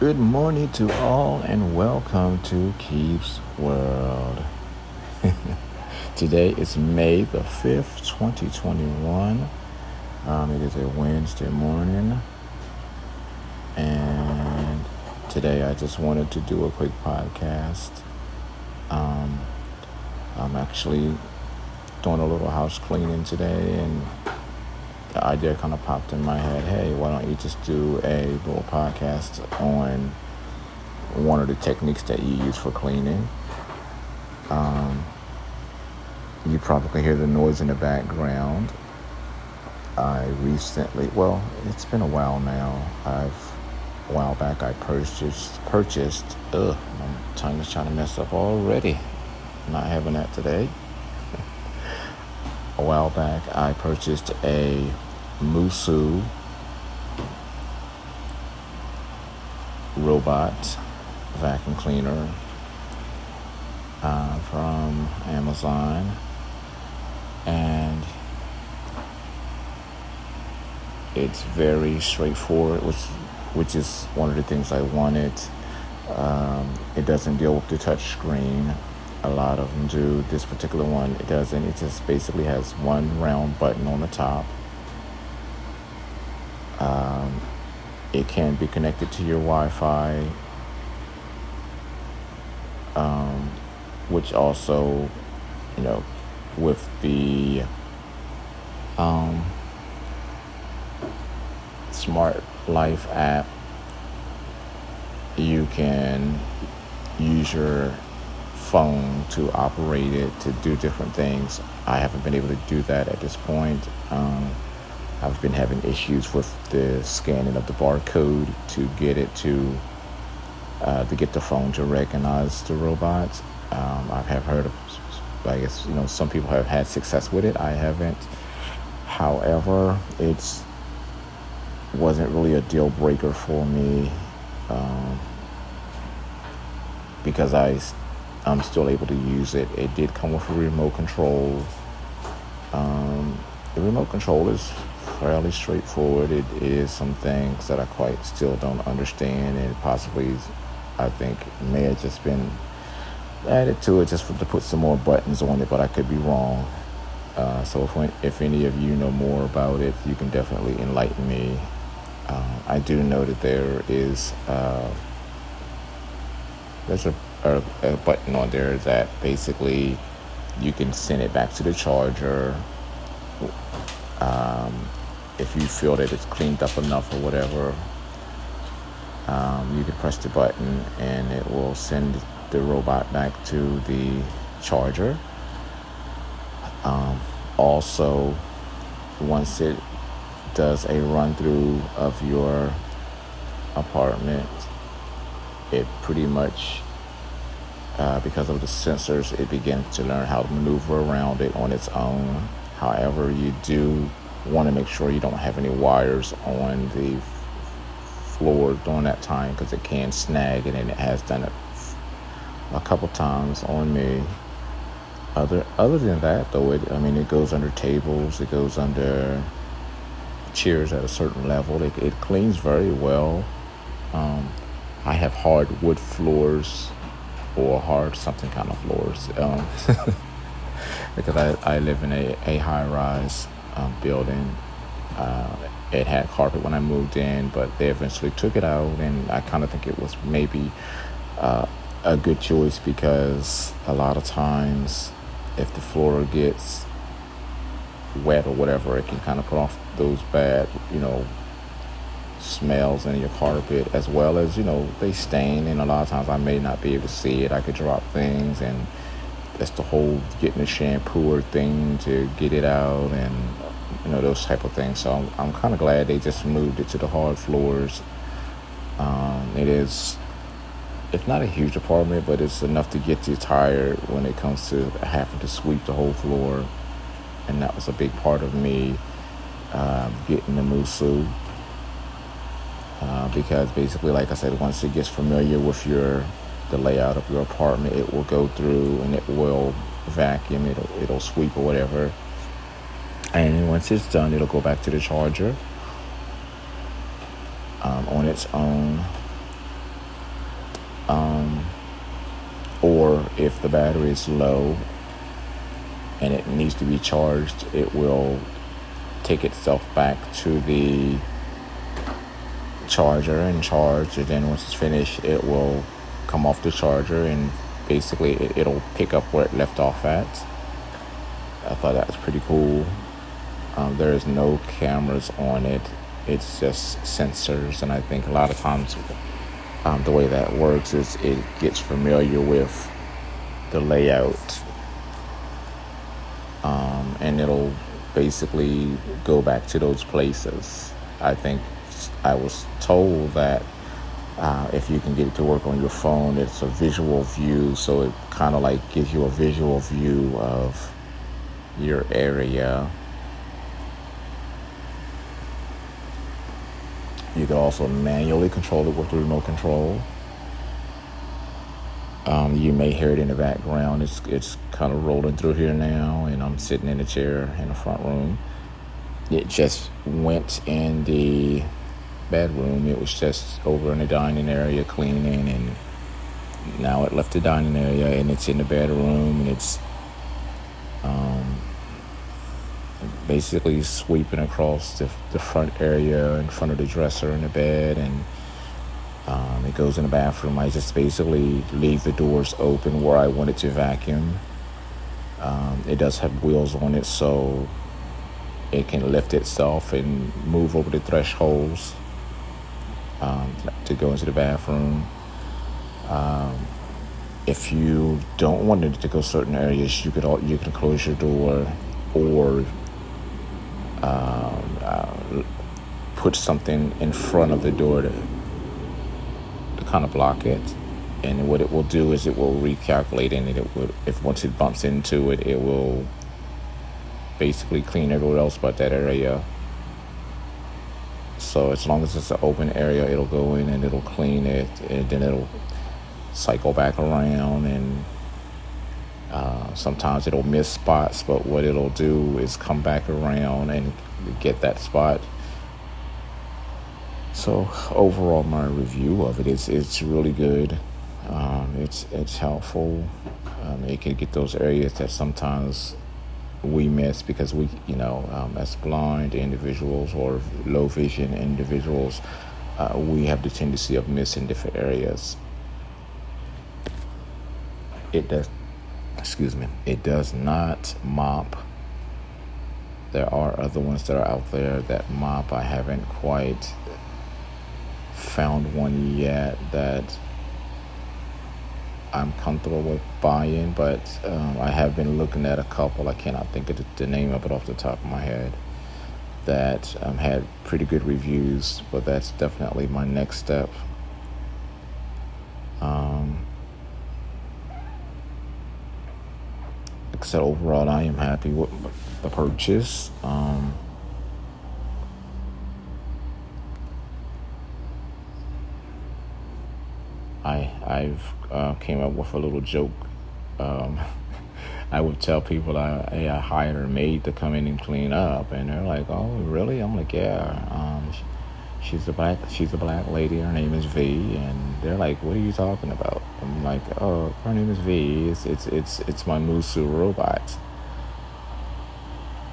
Good morning to all, and welcome to Keith's World. Today is May the 5th, 2021. Um, it is a Wednesday morning, and today I just wanted to do a quick podcast. Um, I'm actually doing a little house cleaning today, and the idea kind of popped in my head hey, why don't you just do a little podcast on one of the techniques that you use for cleaning? Um, you probably hear the noise in the background. I recently, well, it's been a while now. I've a while back I purchased purchased. Ugh, my tongue is trying to mess up already. not having that today a while back, I purchased a Moosoo robot vacuum cleaner uh, from Amazon, and it's very straightforward, which which is one of the things I wanted. Um, it doesn't deal with the touch screen a lot of them do. This particular one, it doesn't. It just basically has one round button on the top. Um, it can be connected to your Wi-Fi, um, which also, you know, with the um, Smart Life app, you can use your phone to operate it to do different things. I haven't been able to do that at this point. Um, I've been having issues with the scanning of the barcode to get it to uh, to get the phone to recognize the robot. Um, I have heard of, I guess you know, some people have had success with it. I haven't. However, it's wasn't really a deal breaker for me um, because I I'm still able to use it. It did come with a remote control. Um, the remote control is fairly straightforward. It is some things that I quite still don't understand, and possibly I think may have just been added to it just for, to put some more buttons on it, but I could be wrong. Uh, so if, if any of you know more about it, you can definitely enlighten me. Uh, I do know that there is uh, there's a a, a button on there that basically you can send it back to the charger. Um, if you feel that it's cleaned up enough or whatever, um, you can press the button and it will send the robot back to the charger. Um, also, once it does a run through of your apartment, it pretty much uh, because of the sensors, it begins to learn how to maneuver around it on its own. However, you do want to make sure you don't have any wires on the floor during that time because it can snag and it has done it a couple times on me. Other other than that, though, it, I mean, it goes under tables, it goes under chairs at a certain level. It, it cleans very well. Um, I have hardwood floors or hard something kind of floors um, because I, I live in a, a high rise um, building. Uh, it had carpet when I moved in, but they eventually took it out, and I kind of think it was maybe uh, a good choice because a lot of times if the floor gets wet or whatever, it can kind of put off those bad, you know, smells in your carpet as well as you know they stain and a lot of times I may not be able to see it. I could drop things and that's the whole getting a shampooer thing to get it out and you know those type of things. So I'm, I'm kind of glad they just moved it to the hard floors. Um, it is it's not a huge apartment but it's enough to get you tired when it comes to having to sweep the whole floor. And that was a big part of me uh, getting the Moosoo uh, because basically, like I said, once it gets familiar with your the layout of your apartment, it will go through and it will vacuum, it'll it'll sweep or whatever. And once it's done, it'll go back to the charger um, on its own. Um, or if the battery is low and it needs to be charged, it will take itself back to the charger and charge. And then once it's finished, it will come off the charger and basically it, will pick up where it left off at. I thought that was pretty cool. Um, there is no cameras on it. It's just sensors, and I think a lot of times um, the way that works is it gets familiar with the layout um, and it'll basically go back to those places. I think I was told that uh, if you can get it to work on your phone, it's a visual view, so it kind of like gives you a visual view of your area. You can also manually control it with the remote control. Um, you may hear it in the background. It's it's kind of rolling through here now, and I'm sitting in a chair in the front room. It just went in the bedroom. It was just over in the dining area cleaning, and now it left the dining area, and it's in the bedroom, and it's um, basically sweeping across the, the front area in front of the dresser in the bed, and um, it goes in the bathroom. I just basically leave the doors open where I want it to vacuum. Um, it does have wheels on it, so it can lift itself and move over the thresholds um, to go into the bathroom. Um, if you don't want it to go certain areas, you could all, you can close your door or um, uh, put something in front of the door to to kind of block it. And what it will do is it will recalculate and it will, if once it bumps into it, it will basically clean everywhere else but that area. So as long as it's an open area, it'll go in and it'll clean it, and then it'll cycle back around. And uh, sometimes it'll miss spots, but what it'll do is come back around and get that spot so overall, my review of it is it's really good. Um, it's it's helpful. Um, it can get those areas that sometimes we miss because we, you know, um, as blind individuals or low vision individuals, uh, we have the tendency of missing different areas. It does, excuse me, it does not mop. There are other ones that are out there that mop. I haven't quite found one yet that I'm comfortable with buying, but um, I have been looking at a couple. I cannot think of the name of it off the top of my head that um, had pretty good reviews, but that's definitely my next step. Um, except overall, I am happy with the purchase. Um, I I've uh, came up with a little joke. Um, I would tell people I hey, I hired a maid to come in and clean up, and they're like, "Oh, really?" I'm like, "Yeah." Um, she's a black she's a black lady. Her name is V, and they're like, "What are you talking about?" I'm like, "Oh, her name is V. It's it's it's it's my Moosoo robot."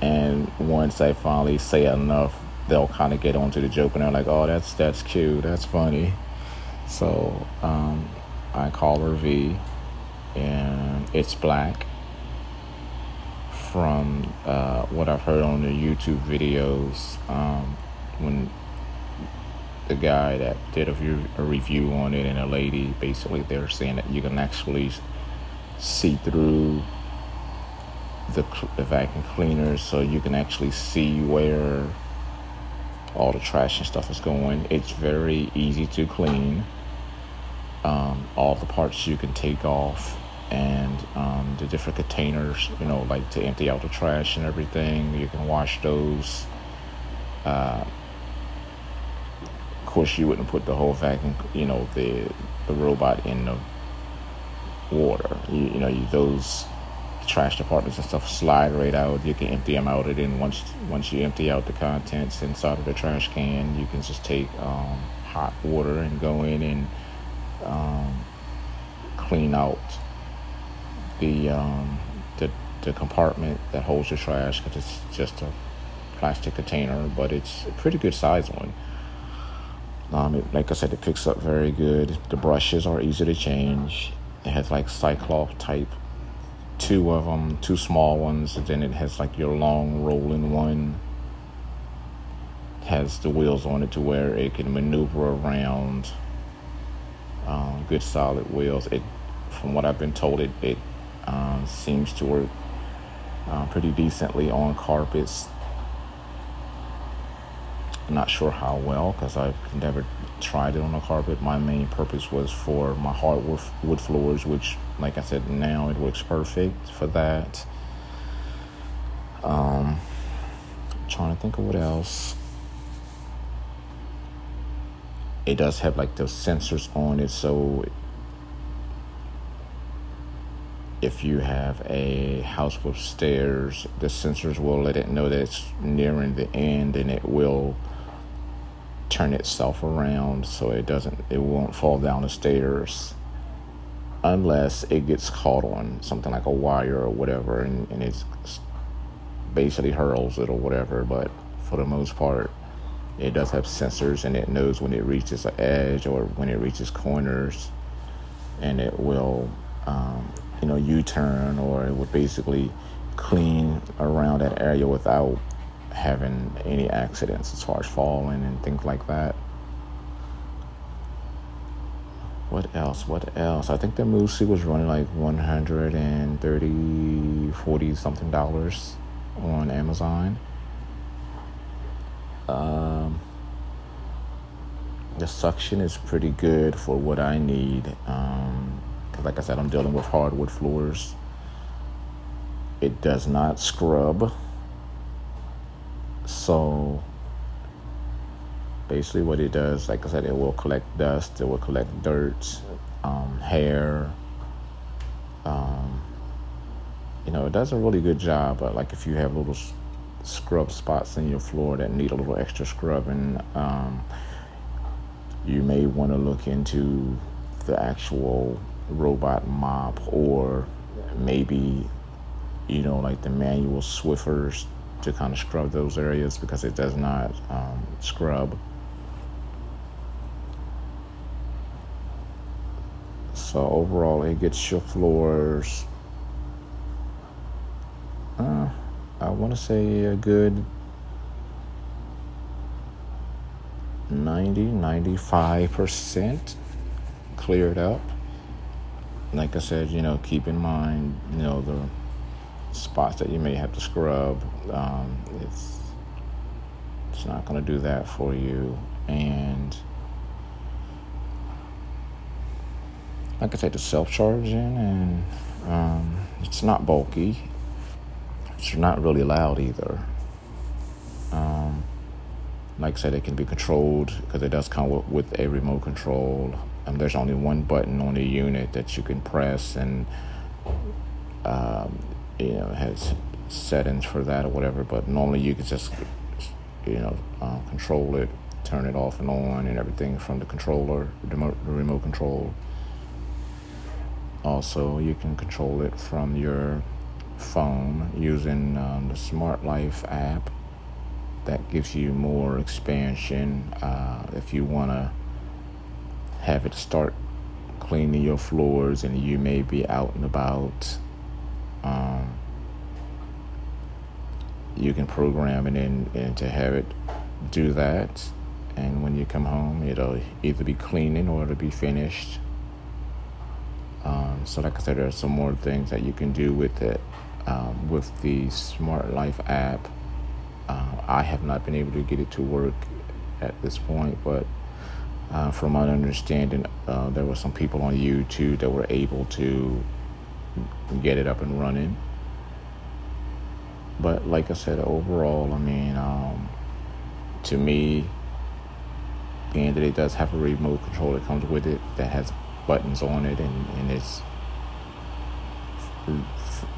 And once I finally say enough, they'll kind of get onto the joke, and they're like, "Oh, that's that's cute. That's funny." So um, I call her V, and it's black. From uh, what I've heard on the YouTube videos, um, when the guy that did a, view, a review on it and a lady, basically they're saying that you can actually see through the, the vacuum cleaner, so you can actually see where all the trash and stuff is going. It's very easy to clean um, all the parts you can take off and um, the different containers, you know, like to empty out the trash and everything. You can wash those. Uh, of course, you wouldn't put the whole vacuum, you know, the the robot in the water. You, you know, you, those trash departments and stuff slide right out. You can empty them out, and then once once you empty out the contents inside of the trash can, you can just take um, hot water and go in and um, clean out the um, the, the compartment that holds your trash because it's just a plastic container, but it's a pretty good size one. Um, it, like I said, it picks up very good. The brushes are easy to change. It has like Cyclops type, two of them, two small ones. And then it has like your long rolling one. Has the wheels on it to where it can maneuver around. Um, good solid wheels. It, from what I've been told, it it um, seems to work uh, pretty decently on carpets not sure how well because I've never tried it on a carpet. My main purpose was for my hardwood wood floors, which, like I said, now it works perfect for that. Um, trying to think of what else. It does have like the sensors on it, so if you have a house with stairs, the sensors will let it know that it's nearing the end and it will turn itself around so it doesn't it won't fall down the stairs unless it gets caught on something like a wire or whatever and, and it basically hurls it or whatever but for the most part it does have sensors and it knows when it reaches an edge or when it reaches corners and it will um, you know u-turn or it would basically clean around that area without having any accidents as far as falling and things like that. What else? What else? I think the Moosoo was running like 130, 40 something dollars on Amazon. Um, the suction is pretty good for what I need. Um, cause like I said, I'm dealing with hardwood floors. It does not scrub so basically, what it does, like I said, it will collect dust, it will collect dirt, um, hair. Um, you know, it does a really good job. But like if you have little scrub spots in your floor that need a little extra scrubbing, um, you may want to look into the actual robot mop or maybe you know like the manual swiffers to kind of scrub those areas because it does not um, scrub. So overall, it gets your floors. Uh, I want to say a good 90, 95% cleared up. Like I said, you know, keep in mind, you know, the spots that you may have to scrub. Um, it's it's not going to do that for you, and like I said, the self-charging, and um, it's not bulky. It's not really loud either. Um, like I said, it can be controlled because it does come with, a remote control. Um, there's only one button on the unit that you can press, and um, you know has settings for that or whatever. But normally you can just you know uh, control it, turn it off and on, and everything from the controller, the remote control. Also, you can control it from your phone using um, the Smart Life app. That gives you more expansion uh, if you want to have it start cleaning your floors and you may be out and about um, you can program it in and to have it do that. And when you come home, it'll either be cleaning or it'll be finished. Um, so, like I said, there are some more things that you can do with it. Um, with the Smart Life app, uh, I have not been able to get it to work at this point, but uh, from my understanding, uh, there were some people on YouTube that were able to get it up and running. But like I said, overall, I mean, um, to me, being that it does have a remote control that comes with it that has buttons on it and, and it's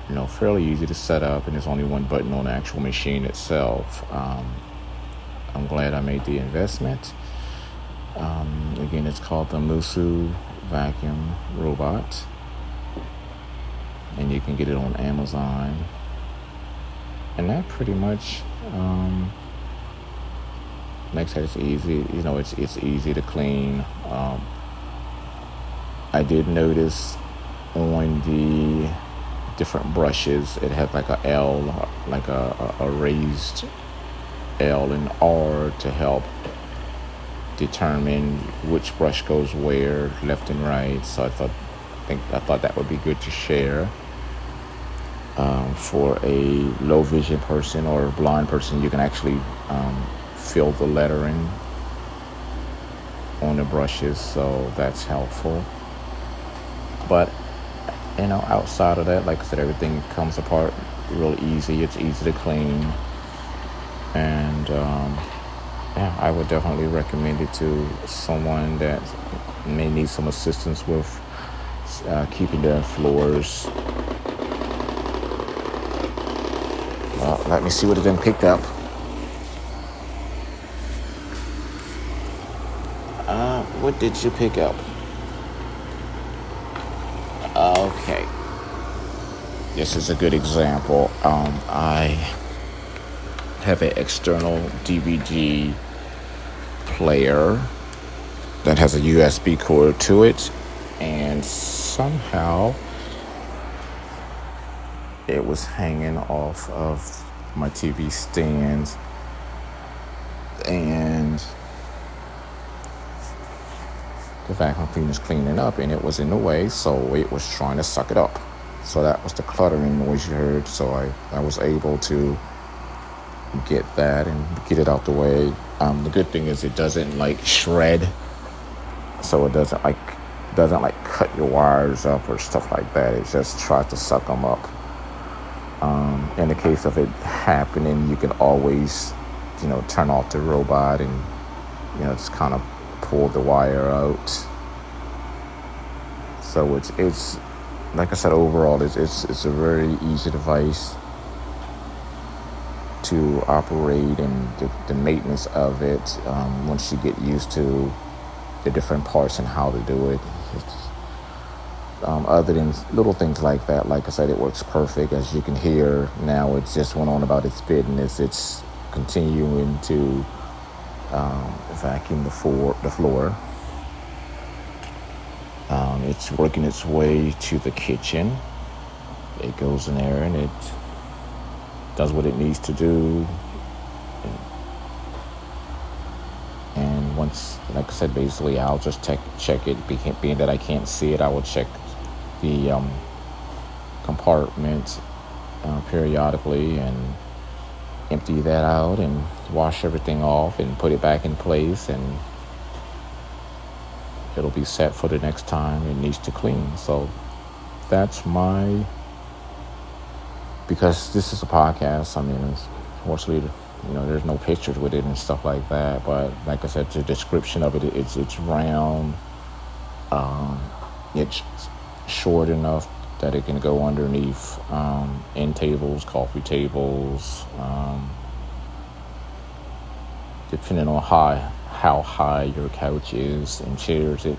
you know fairly easy to set up and there's only one button on the actual machine itself. Um, I'm glad I made the investment. Um, again, it's called the Moosoo vacuum robot and you can get it on Amazon. And that pretty much um, makes it easy. You know, it's it's easy to clean. Um, I did notice on the different brushes, it had like a L, like a, a, raised L and R to help determine which brush goes where, left and right. So I thought, I think I thought that would be good to share. Um, for a low vision person or a blind person, you can actually um, fill the lettering on the brushes, so that's helpful. But you know, outside of that, like I said, everything comes apart real easy. It's easy to clean, and um, yeah, I would definitely recommend it to someone that may need some assistance with uh, keeping their floors. Well, let me see what it then picked up. Uh, what did you pick up? Okay. This is a good example. Um, I have an external DVD player that has a USB cord to it, and somehow it was hanging off of my TV stand, and the vacuum cleaner was cleaning up, and it was in the way, so it was trying to suck it up. So that was the cluttering noise you heard. So I, I was able to get that and get it out the way. Um, the good thing is it doesn't like shred, so it doesn't like doesn't like cut your wires up or stuff like that. It just tries to suck them up. Um, in the case of it happening, you can always, you know, turn off the robot and you know just kind of pull the wire out. So it's it's like I said, overall, it's it's, it's a very easy device to operate and the, the maintenance of it um, once you get used to the different parts and how to do it. Um, other than little things like that, like I said, it works perfect. As you can hear now, it just went on about its business. It's continuing to um, vacuum the floor. The floor. Um, it's working its way to the kitchen. It goes in there and it does what it needs to do. And once, like I said, basically, I'll just check check it. Being that I can't see it, I will check the um, compartment uh, periodically and empty that out and wash everything off and put it back in place and it'll be set for the next time it needs to clean. So that's my because this is a podcast. I mean, unfortunately, you know, there's no pictures with it and stuff like that. But like I said, the description of it, it's it's round. Um, it's short enough that it can go underneath um, end tables, coffee tables, um, depending on how how high your couch is and chairs. It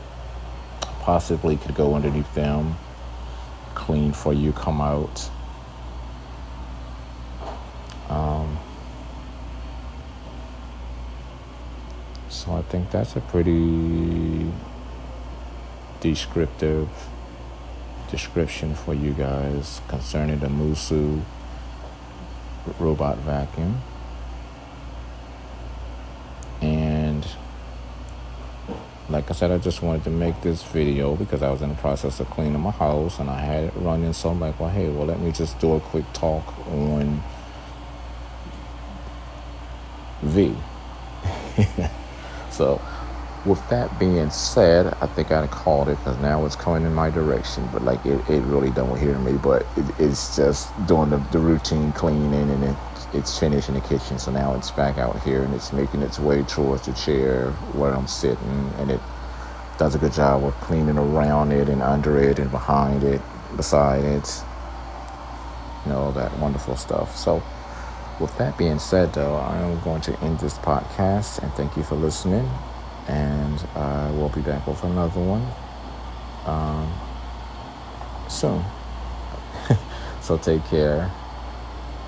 possibly could go underneath them. Clean for you, come out. Um, so I think that's a pretty descriptive description for you guys concerning the Moosoo robot vacuum. And like I said, I just wanted to make this video because I was in the process of cleaning my house and I had it running. So I'm like, well, hey, well, let me just do a quick talk on V. so with that being said, I think I called it because now it's coming in my direction. But like it, it really don't hear me. But it, it's just doing the, the routine cleaning and it, it's finished in the kitchen. So now it's back out here and it's making its way towards the chair where I'm sitting. And it does a good job of cleaning around it and under it and behind it, beside it. You know, all that wonderful stuff. So with that being said, though, I am going to end this podcast and thank you for listening and I will be back with another one um, soon. So take care.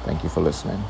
Thank you for listening.